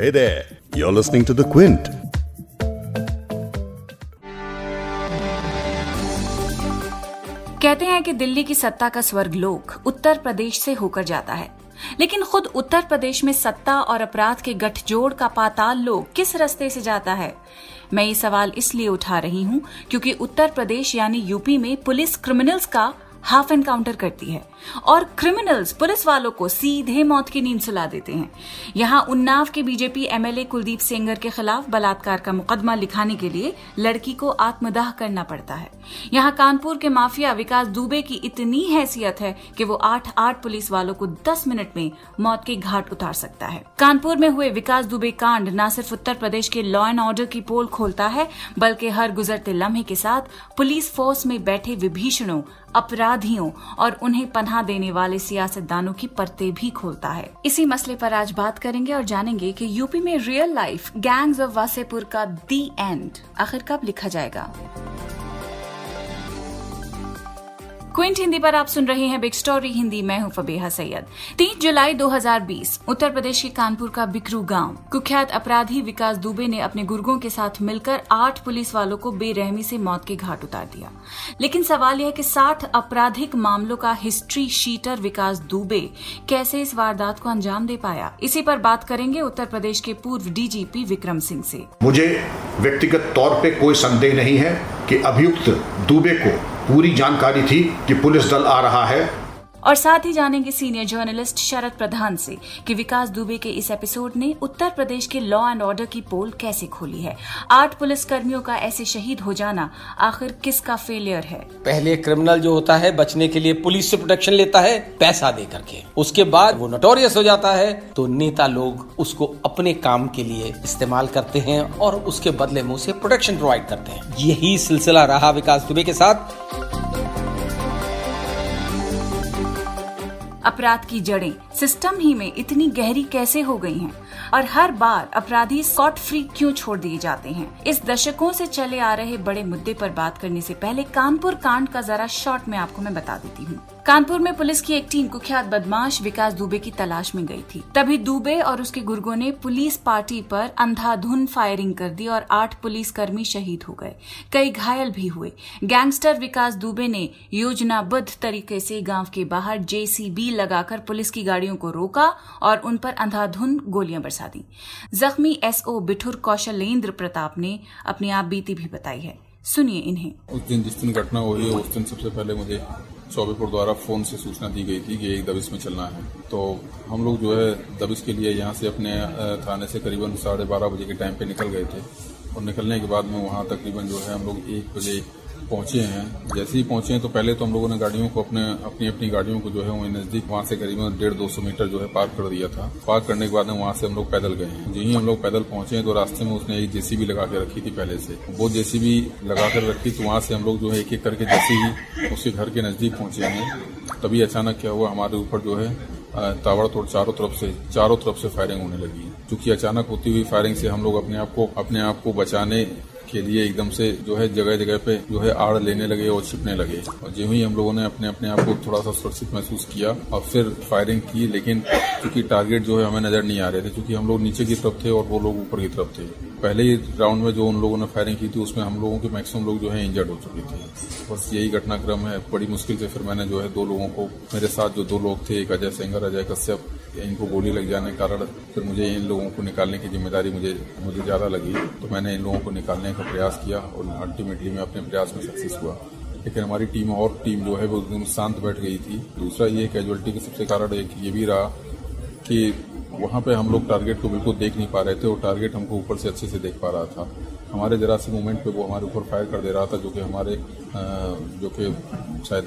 Hey there, you're listening to The Quint. कहते हैं कि दिल्ली की सत्ता का स्वर्ग लोक उत्तर प्रदेश से होकर जाता है। लेकिन खुद उत्तर प्रदेश में सत्ता और अपराध के गठजोड़ का पाताल लोक किस रास्ते से जाता है? मैं ये सवाल इसलिए उठा रही हूँ क्योंकि उत्तर प्रदेश यानी यूपी में पुलिस क्रिमिनल्स का हाफ़ एनकाउंटर करती है। और क्रिमिनल्स पुलिस वालों को सीधे मौत की नींद सुला देते हैं। यहाँ उन्नाव के बीजेपी एमएलए कुलदीप सेंगर के खिलाफ बलात्कार का मुकदमा लिखाने के लिए लड़की को आत्मदाह करना पड़ता है। यहाँ कानपुर के माफिया विकास दुबे की इतनी हैसियत है कि वो आठ आठ पुलिस वालों को दस मिनट में मौत के घाट उतार सकता है। कानपुर में हुए विकास दुबे कांड न सिर्फ़ उत्तर प्रदेश के लॉ एंड ऑर्डर की पोल खोलता है, बल्कि हर गुजरते लम्हे के साथ पुलिस फोर्स में बैठे विभीषणों, अपराधियों और उन्हें पनाह देने वाले सियासतदानों की परतें भी खोलता है। इसी मसले पर आज बात करेंगे और जानेंगे कि यूपी में real life gangs of Wasseypur का दी एंड आखिर कब लिखा जाएगा? क्विंट हिंदी पर आप सुन रहे हैं बिग स्टोरी, हिंदी मैं हूँ फबीहा सैयद। 3 जुलाई 2020 उत्तर प्रदेश के कानपुर का बिकरू गाँव। कुख्यात अपराधी विकास दुबे ने अपने गुर्गों के साथ मिलकर आठ पुलिस वालों को बेरहमी से मौत के घाट उतार दिया। लेकिन सवाल यह कि 60 आपराधिक मामलों का हिस्ट्री शीटर विकास दुबे कैसे इस वारदात को अंजाम दे पाया? इसी पर बात करेंगे उत्तर प्रदेश के पूर्व डीजीपी विक्रम सिंह से। मुझे व्यक्तिगत तौर पे कोई संदेह नहीं है कि अभियुक्त दुबे को पूरी जानकारी थी कि पुलिस दल आ रहा है। और साथ ही जानेंगे सीनियर जर्नलिस्ट शरद प्रधान से कि विकास दुबे के इस एपिसोड ने उत्तर प्रदेश के लॉ एंड ऑर्डर की पोल कैसे खोली है। आठ पुलिस कर्मियों का ऐसे शहीद हो जाना आखिर किसका फेलियर है? पहले क्रिमिनल जो होता है, बचने के लिए पुलिस से प्रोटेक्शन लेता है, पैसा दे करके। उसके बाद वो नोटोरियस हो जाता है तो नेता लोग उसको अपने काम के लिए इस्तेमाल करते हैं और उसके बदले में उसे प्रोटेक्शन प्रोवाइड करते हैं। यही सिलसिला रहा विकास दुबे के साथ। अपराध की जड़ें। सिस्टम ही में इतनी गहरी कैसे हो गई हैं? और हर बार अपराधी स्कॉट फ्री क्यों छोड़ दिए जाते हैं? इस दशकों से चले आ रहे बड़े मुद्दे पर बात करने से पहले कानपुर कांड का जरा शॉर्ट में आपको मैं बता देती हूँ। कानपुर में पुलिस की एक टीम कुख्यात बदमाश विकास दुबे की तलाश में गई थी। तभी दुबे और उसके गुर्गों ने पुलिस पार्टी पर अंधाधुन फायरिंग कर दी और आठ पुलिस कर्मी शहीद हो गए। कई घायल भी हुए। गैंगस्टर विकास दुबे ने योजनाबद्ध तरीके से गाँव के बाहर जेसीबी लगाकर पुलिस की गाड़ियों को रोका और उन पर अंधाधुन गोलियाँ बरसा दी जख्मी एसओ बिठुर कौशलेंद्र प्रताप ने अपनी आप बीती भी बताई है। सुनिए इन्हें। उस दिन, जिस दिन घटना हुई है, उस दिन सबसे पहले मुझे चौबीपुर द्वारा फ़ोन से सूचना दी गई थी कि एक दबिश में चलना है। तो हम लोग जो है दबिश के लिए यहाँ से अपने थाने से करीबन साढ़े बारह बजे के टाइम पे निकल गए थे। और निकलने के बाद में वहाँ तकरीबन जो है हम लोग एक बजे पहुँचे हैं। जैसे ही पहुँचे हैं तो पहले तो हम लोगों ने गाड़ियों को अपने, अपनी अपनी गाड़ियों को जो है वहीं नज़दीक, वहाँ से करीबन डेढ़ दो सौ मीटर जो है पार्क कर दिया था। पार्क करने के बाद में वहाँ से हम लोग पैदल गए हैं। जी हम लोग पैदल पहुँचे हैं तो रास्ते में उसने एक जेसीबी लगा के रखी थी पहले से। वो जेसीबी लगा कर रखी तो वहाँ से हम लोग जो है एक एक करके जैसे ही उसके घर के नज़दीक पहुँचे हैं, तभी अचानक क्या हुआ, हमारे ऊपर जो है ताबड़तोड़ चारों तरफ़ से, चारों तरफ़ से फायरिंग होने लगी। क्योंकि अचानक होती हुई फायरिंग से हम लोग अपने आप को, अपने आप को बचाने के लिए एकदम से जो है जगह जगह पे जो है आड़ लेने लगे और छिपने लगे। और जो ही हम लोगों ने अपने अपने आप को थोड़ा सा सुरक्षित महसूस किया और फिर फायरिंग की, लेकिन चूँकि टारगेट जो है हमें नज़र नहीं आ रहे थे क्योंकि हम लोग नीचे की तरफ़ थे और वो लोग ऊपर की तरफ़ थे। पहले ही राउंड में जो उन लोगों ने फायरिंग की थी, उसमें हम लोगों के मैक्सिमम लोग जो है इंजर्ड हो चुके थे। बस यही घटनाक्रम है। बड़ी मुश्किल से फिर मैंने जो है दो लोगों को, मेरे साथ जो दो लोग थे, एक अजय सिंगर अजय कश्यप इनको गोली लग जाने के कारण फिर मुझे इन लोगों को निकालने की ज़िम्मेदारी मुझे मुझे ज़्यादा लगी। तो मैंने इन लोगों को निकालने का प्रयास किया और अल्टीमेटली मैं अपने प्रयास में सक्सेस हुआ। लेकिन हमारी टीम और टीम जो है वो एकदम शांत बैठ गई थी। दूसरा ये कैजुअलिटी के सबसे कारण एक ये भी रहा कि वहाँ पे हम लोग टारगेट को बिल्कुल देख नहीं पा रहे थे और टारगेट हमको ऊपर से अच्छे से देख पा रहा था। हमारे जरा सी मूवमेंट पे वो हमारे ऊपर फायर कर दे रहा था जो कि हमारे जो कि शायद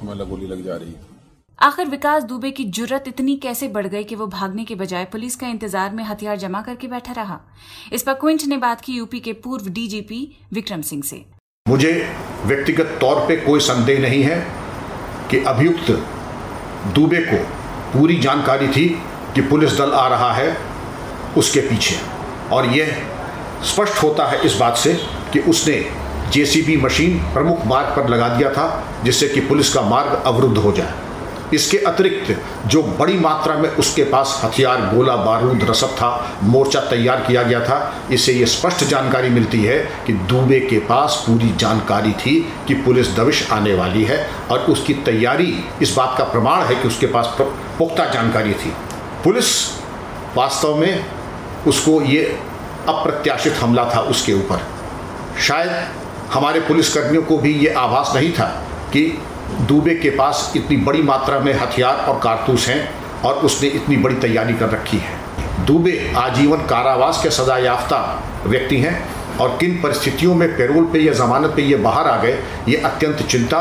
हमें गोली लग जा रही थी। आखिर विकास दुबे की जुर्रत इतनी कैसे बढ़ गई कि वो भागने के बजाय पुलिस का इंतज़ार में हथियार जमा करके बैठा रहा? इस पर क्विंट ने बात की यूपी के पूर्व डीजीपी विक्रम सिंह से। मुझे व्यक्तिगत तौर पे कोई संदेह नहीं है कि अभियुक्त दुबे को पूरी जानकारी थी कि पुलिस दल आ रहा है उसके पीछे। और यह स्पष्ट होता है इस बात से कि उसने जेसीबी मशीन प्रमुख मार्ग पर लगा दिया था जिससे कि पुलिस का मार्ग अवरुद्ध हो जाए। इसके अतिरिक्त जो बड़ी मात्रा में उसके पास हथियार, गोला, बारूद, रसद था, मोर्चा तैयार किया गया था। इससे ये स्पष्ट जानकारी मिलती है कि दुबे के पास पूरी जानकारी थी कि पुलिस दबिश आने वाली है और उसकी तैयारी, इस बात का प्रमाण है कि उसके पास पुख्ता जानकारी थी। पुलिस वास्तव में उसको ये अप्रत्याशित हमला था उसके ऊपर। शायद हमारे पुलिसकर्मियों को भी ये आभास नहीं था कि दुबे के पास इतनी बड़ी मात्रा में हथियार और कारतूस हैं और उसने इतनी बड़ी तैयारी कर रखी है। दुबे आजीवन कारावास के सजा याफ्ता व्यक्ति हैं और किन परिस्थितियों में पेरोल पे या जमानत पे ये बाहर आ गए, ये अत्यंत चिंता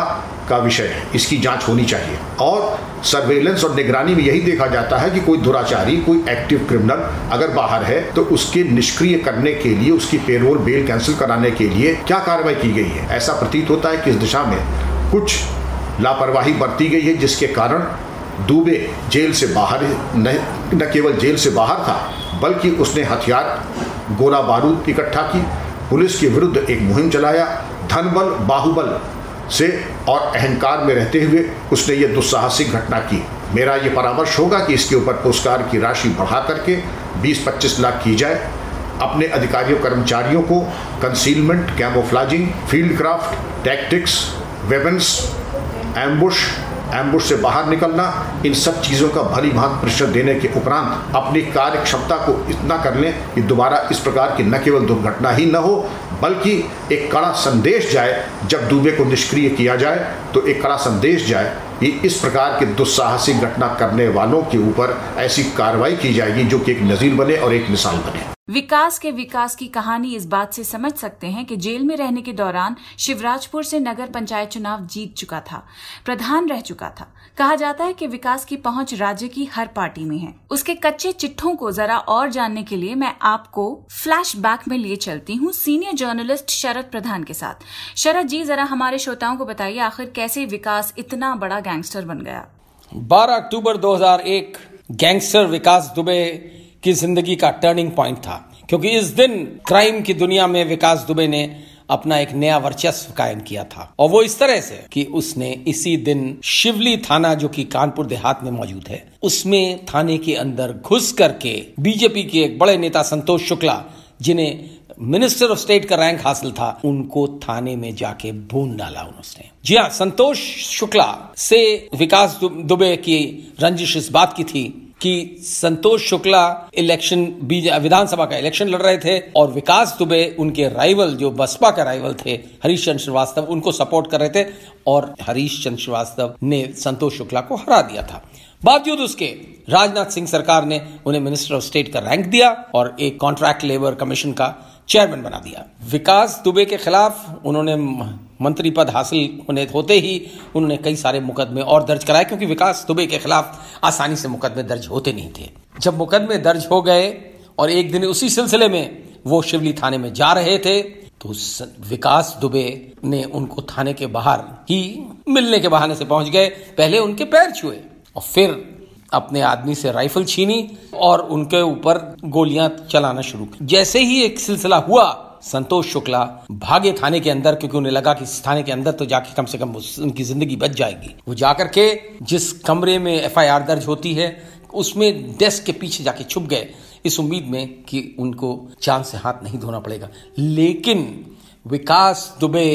का विषय है। इसकी जाँच होनी चाहिए। और सर्वेलेंस और निगरानी में यही देखा जाता है कि कोई दुराचारी, कोई एक्टिव क्रिमिनल अगर बाहर है तो उसके निष्क्रिय करने के लिए, उसकी पेरोल बेल कैंसिल कराने के लिए क्या कार्रवाई की गई है? ऐसा प्रतीत होता है कि इस दिशा में कुछ लापरवाही बरती गई है जिसके कारण दुबे जेल से बाहर न, केवल जेल से बाहर था बल्कि उसने हथियार गोला बारूद इकट्ठा की पुलिस के विरुद्ध एक मुहिम चलाया। धनबल बाहुबल से और अहंकार में रहते हुए उसने ये दुस्साहसिक घटना की। मेरा ये परामर्श होगा कि इसके ऊपर पुरस्कार की राशि बढ़ा करके 20-25 लाख की जाए। अपने अधिकारियों कर्मचारियों को concealment camouflaging field craft tactics weapons ambush ambush से बाहर निकलना, इन सब चीज़ों का भली भांत प्रतिशत देने के उपरांत अपनी कार्य क्षमता को इतना कर लें कि दोबारा इस प्रकार की न केवल दुर्घटना ही न हो, बल्कि एक कड़ा संदेश जाए, जब दुबे को निष्क्रिय किया जाए तो एक कड़ा संदेश जाए कि इस प्रकार के दुस्साहसिक घटना करने वालों के ऊपर ऐसी कार्रवाई की जाएगी जो कि एक नज़ीर बने और एक मिसाल बने। विकास के विकास की कहानी इस बात से समझ सकते हैं कि जेल में रहने के दौरान शिवराजपुर से नगर पंचायत चुनाव जीत चुका था, प्रधान रह चुका था। कहा जाता है कि विकास की पहुँच राज्य की हर पार्टी में है। उसके कच्चे चिट्ठों को जरा और जानने के लिए मैं आपको फ्लैश में लिए चलती हूँ सीनियर जर्नलिस्ट शरद प्रधान के साथ। शरद जी, जरा हमारे श्रोताओं को बताइए, आखिर कैसे विकास इतना बड़ा गैंगस्टर बन गया? बारह अक्टूबर दो हज़ार एक गैंगस्टर विकास दुबे की ज़िंदगी का टर्निंग पॉइंट था, क्योंकि इस दिन क्राइम की दुनिया में विकास दुबे ने अपना एक नया वर्चस्व कायम किया था। और वो इस तरह से कि उसने इसी दिन शिवली थाना, जो कि कानपुर देहात में मौजूद है, उसमें थाने के अंदर घुस करके बीजेपी के एक बड़े नेता संतोष शुक्ला, जिन्हें मिनिस्टर ऑफ़ स्टेट का रैंक हासिल था, उनको थाने में जाके भून डाला उन्होंने। जी हाँ संतोष शुक्ला से विकास दुबे की रंजिश इस बात की थी कि संतोष शुक्ला इलेक्शन विधानसभा का इलेक्शन लड़ रहे थे और विकास दुबे, उनके राइवल जो बसपा का राइवल थे हरीश चंद्र श्रीवास्तव, उनको सपोर्ट कर रहे थे और हरीश चंद्र श्रीवास्तव ने संतोष शुक्ला को हरा दिया था। बावजूद उसके, राजनाथ सिंह सरकार ने उन्हें मिनिस्टर ऑफ़ स्टेट का रैंक दिया और एक कॉन्ट्रैक्ट लेबर कमीशन का चेयरमैन बना दिया। विकास दुबे के खिलाफ उन्होंने मंत्री पद हासिल होने होते ही उन्होंने कई सारे मुकदमे और दर्ज कराए, क्योंकि विकास दुबे के खिलाफ आसानी से मुकदमे दर्ज होते नहीं थे। जब मुकदमे दर्ज हो गए और एक दिन उसी सिलसिले में वो शिवली थाने में जा रहे थे तो विकास दुबे ने उनको थाने के बाहर ही मिलने के बहाने से पहुँच गए। पहले उनके पैर छुए और फिर अपने आदमी से राइफल छीनी और उनके ऊपर गोलियाँ चलाना शुरू की। जैसे ही एक सिलसिला हुआ संतोष शुक्ला भागे थाने के अंदर, क्योंकि उन्हें लगा कि थाने के अंदर तो जाके कम से कम उनकी ज़िंदगी बच जाएगी। वो जाकर के जिस कमरे में एफआईआर दर्ज होती है, उसमें डेस्क के पीछे जाके छुप गए। इस उम्मीद में कि उनको चाँद से हाथ नहीं धोना पड़ेगा। लेकिन विकास दुबे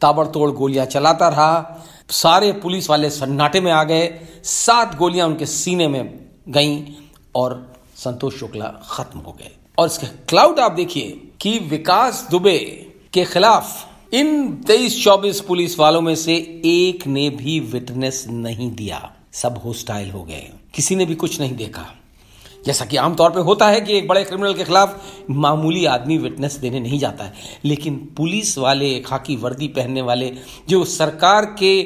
ताबड़तोड़ गोलियाँ चलाता रहा। सारे पुलिस वाले सन्नाटे में आ गए। सात गोलियाँ उनके सीने में गईं और संतोष शुक्ला खत्म हो गए। और इसके क्लाउड आप देखिए कि विकास दुबे के खिलाफ इन तेईस चौबीस पुलिस वालों में से एक ने भी विटनेस नहीं दिया। सब होस्टाइल हो गए। किसी ने भी कुछ नहीं देखा। जैसा कि आमतौर पे होता है कि एक बड़े क्रिमिनल के खिलाफ मामूली आदमी विटनेस देने नहीं जाता है। लेकिन पुलिस वाले खाकी वर्दी पहनने वाले, जो सरकार के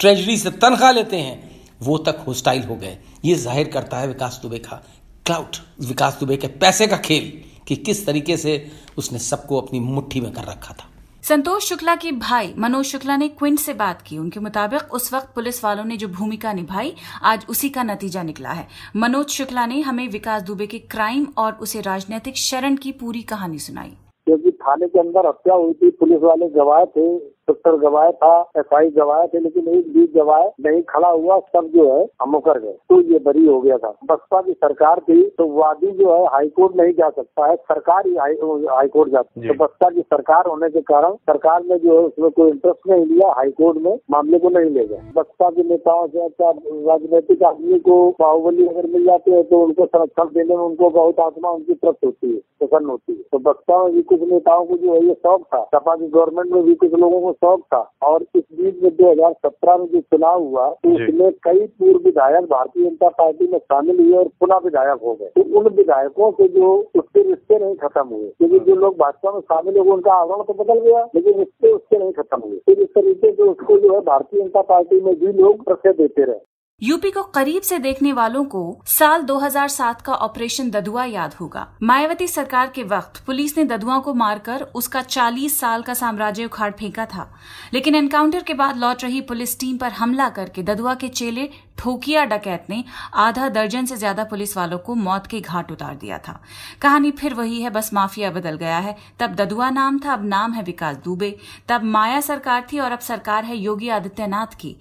ट्रेजरी से तनख्वाह लेते हैं, वो तक होस्टाइल हो गए। ये ज़ाहिर करता है विकास दुबे का क्लाउड विकास दुबे के पैसे का खेल। कि किस तरीके से उसने सबको अपनी मुट्ठी में कर रखा था। संतोष शुक्ला के भाई मनोज शुक्ला ने क्विंट से बात की। उनके मुताबिक उस वक्त पुलिस वालों ने जो भूमिका निभाई आज उसी का नतीजा निकला है। मनोज शुक्ला ने हमें विकास दुबे के क्राइम और उसे राजनीतिक शरण की पूरी कहानी सुनाई। क्योंकि थाने के अंदर हत्या हुई थी। पुलिस वाले गवाह थे डॉक्टर गवाए था एफ़ आई गवाए थे लेकिन एक भी गवाए नहीं खड़ा हुआ सब जो है हम मुकर गए। तो ये बरी हो गया था। बसपा की सरकार थी तो वादी जो है हाईकोर्ट नहीं जा सकता है। सरकार ही हाईकोर्ट जाती है। तो बसपा की सरकार होने के कारण सरकार ने जो है उसमें कोई इंटरेस्ट नहीं लिया हाईकोर्ट में मामले को नहीं ले गए। बसपा के नेताओं से अच्छा राजनीतिक आदमी को बाहुबली अगर मिल जाते हैं तो उनको संरक्षण देने में उनको बहुत आत्मा उनकी तरफ़ होती है प्रसन्न होती है। तो बसपा में भी कुछ नेताओं को जो है ये शौक था। सपा की गवर्नमेंट में भी कुछ लोगों को शौक था। और इस बीच में दो हज़ार सत्रह में जो चुनाव हुआ तो उसमें कई पूर्व विधायक भारतीय जनता पार्टी में शामिल हुए और पुनः विधायक हो गए। तो उन विधायकों से जो उसके रिश्ते नहीं खत्म हुए क्योंकि जो लोग भाजपा में शामिल हुए उनका आवरण तो बदल गया लेकिन रिश्ते उसके नहीं खत्म हुए। फिर इस तरीके से उसको जो है भारतीय जनता पार्टी में भी लोग प्रश्रय देते रहे। यूपी को करीब से देखने वालों को साल 2007 का ऑपरेशन ददुआ याद होगा। मायावती सरकार के वक्त पुलिस ने ददुआ को मारकर उसका 40 साल का साम्राज्य उखाड़ फेंका था। लेकिन एनकाउंटर के बाद लौट रही पुलिस टीम पर हमला करके ददुआ के चेले ठोकिया डकैत ने आधा दर्जन से ज़्यादा पुलिस वालों को मौत के घाट उतार दिया था। कहानी फिर वही है, बस माफिया बदल गया है। तब ददुआ नाम था, अब नाम है विकास दुबे। तब माया सरकार थी और अब सरकार है योगी आदित्यनाथ की।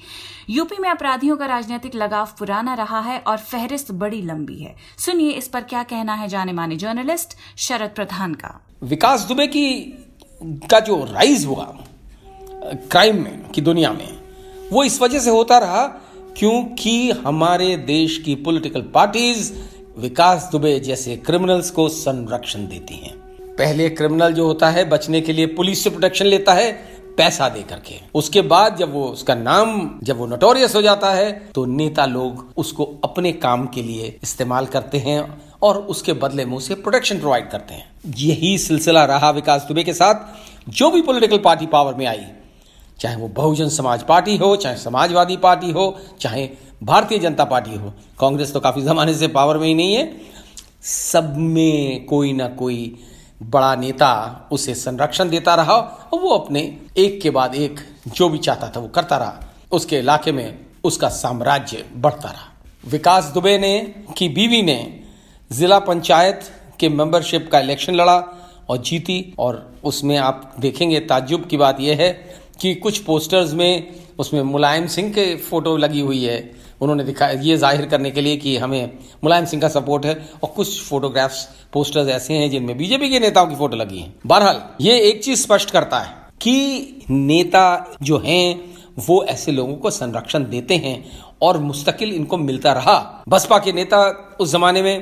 यूपी में अपराधियों का राजनीतिक लगाव पुराना रहा है और फहरिस्त बड़ी लंबी है। सुनिए इस पर क्या कहना है जाने माने जर्नलिस्ट शरद प्रधान का। विकास दुबे की, का जो राइज हुआ, क्राइम में, की दुनिया में, वो इस वजह से होता रहा क्योंकि हमारे देश की पॉलिटिकल पार्टीज़ विकास दुबे जैसे क्रिमिनल्स को संरक्षण देती हैं। पहले क्रिमिनल जो होता है, बचने के लिए पुलिस से प्रोटेक्शन लेता है, पैसा दे करके। उसके बाद जब वो, उसका नाम जब वो नोटोरियस हो जाता है तो नेता लोग उसको अपने काम के लिए इस्तेमाल करते हैं और उसके बदले में उसे प्रोटेक्शन प्रोवाइड करते हैं। यही सिलसिला रहा विकास दुबे के साथ। जो भी पॉलिटिकल पार्टी पावर में आई चाहे वो बहुजन समाज पार्टी हो, चाहे समाजवादी पार्टी हो, चाहे भारतीय जनता पार्टी हो। कांग्रेस तो काफ़ी जमाने से पावर में ही नहीं है। सब में कोई ना कोई बड़ा नेता उसे संरक्षण देता रहा और वो अपने एक के बाद एक जो भी चाहता था वो करता रहा। उसके इलाके में उसका साम्राज्य बढ़ता रहा। विकास दुबे ने की बीवी ने जिला पंचायत के मेंबरशिप का इलेक्शन लड़ा और जीती और उसमें आप देखेंगे ताज्जुब की बात यह है कि कुछ पोस्टर्स में उसमें मुलायम सिंह के फ़ोटो लगी हुई है। उन्होंने दिखाया ये ज़ाहिर करने के लिए कि हमें मुलायम सिंह का सपोर्ट है और कुछ फोटोग्राफ्स पोस्टर्स ऐसे हैं जिनमें बीजेपी के नेताओं की फ़ोटो लगी है। बहरहाल, ये एक चीज़ स्पष्ट करता है कि नेता जो हैं, वो ऐसे लोगों को संरक्षण देते हैं और मुस्तकिल इनको मिलता रहा। बसपा के नेता उस जमाने में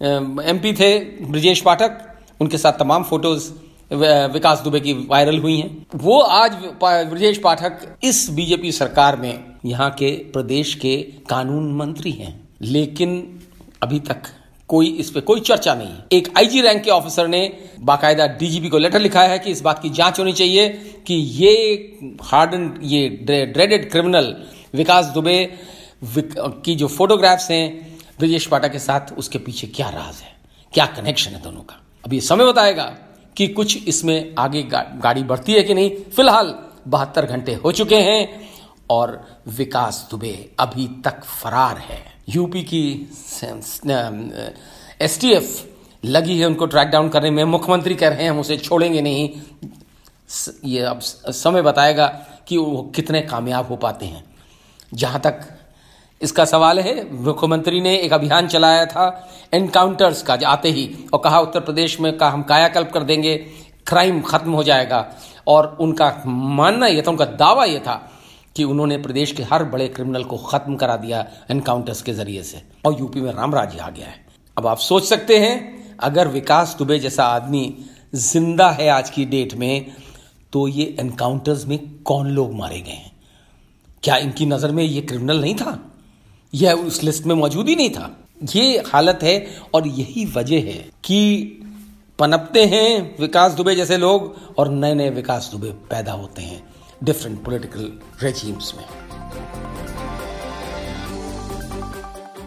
एमपी थे, ब्रजेश पाठक, उनके साथ तमाम फ़ोटोज़ विकास दुबे की वायरल हुई हैं। वो आज ब्रजेश पाठक इस बीजेपी सरकार में यहाँ के प्रदेश के कानून मंत्री हैं। लेकिन अभी तक कोई इस पे कोई चर्चा नहीं एक आईजी रैंक के ऑफिसर ने बाकायदा डीजीपी को लेटर लिखा है कि इस बात की जाँच होनी चाहिए कि ये हार्डन ये ड्रेडेड क्रिमिनल विकास दुबे की जो फोटोग्राफ्स हैं, ब्रजेश पाठक के साथ उसके पीछे क्या राज है? क्या कनेक्शन है दोनों का? अभी समय बताएगा। कि कुछ इसमें आगे गा, गाड़ी बढ़ती है कि नहीं? फ़िलहाल बहत्तर घंटे हो चुके हैं और विकास दुबे अभी तक फरार है। यूपी की एसटीएफ लगी है उनको ट्रैक डाउन करने में। मुख्यमंत्री कह रहे हैं हम उसे छोड़ेंगे नहीं। ये अब समय बताएगा कि वो कितने कामयाब हो पाते हैं। जहाँ तक इसका सवाल है, मुख्यमंत्री ने एक अभियान चलाया था एनकाउंटर्स का आते ही, और कहा उत्तर प्रदेश में का हम कायाकल्प कर देंगे क्राइम खत्म हो जाएगा। और उनका मानना यह था, उनका दावा यह था कि उन्होंने प्रदेश के हर बड़े क्रिमिनल को खत्म करा दिया एनकाउंटर्स के ज़रिए से। और यूपी में राम राज्य आ गया है। अब आप सोच सकते हैं, अगर विकास दुबे जैसा आदमी ज़िंदा है आज की डेट में तो ये एनकाउंटर्स में कौन लोग मारे गए हैं? क्या इनकी नज़र में ये क्रिमिनल नहीं था? यह उस लिस्ट में मौजूद ही नहीं था। ये हालत है और यही वजह है कि पनपते हैं विकास दुबे जैसे लोग और नए नए विकास दुबे पैदा होते हैं डिफरेंट पॉलिटिकल रेजीम्स में।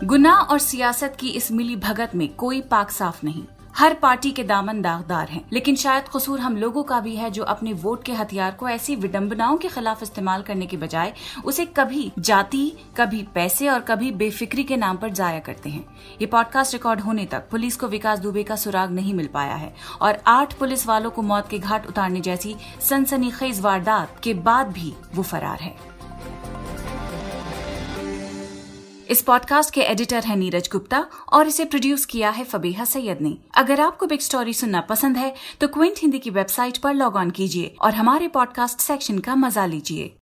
गुना और सियासत की इस मिली भगत में कोई पाक साफ़ नहीं। हर पार्टी के दामन दागदार हैं। लेकिन शायद कसूर हम लोगों का भी है जो अपने वोट के हथियार को ऐसी विडंबनाओं के खिलाफ इस्तेमाल करने के बजाय उसे कभी जाति, कभी पैसे और कभी बेफिक्री के नाम पर जाया करते हैं। ये पॉडकास्ट रिकॉर्ड होने तक पुलिस को विकास दुबे का सुराग नहीं मिल पाया है और आठ पुलिस वालों को मौत के घाट उतारने जैसी सनसनीखेज वारदात के बाद भी वो फरार है। इस पॉडकास्ट के एडिटर हैं नीरज गुप्ता और इसे प्रोड्यूस किया है फबीहा सैयद ने। अगर आपको बिग स्टोरी सुनना पसंद है तो क्विंट हिंदी की वेबसाइट पर लॉग ऑन कीजिए और हमारे पॉडकास्ट सेक्शन का मज़ा लीजिए।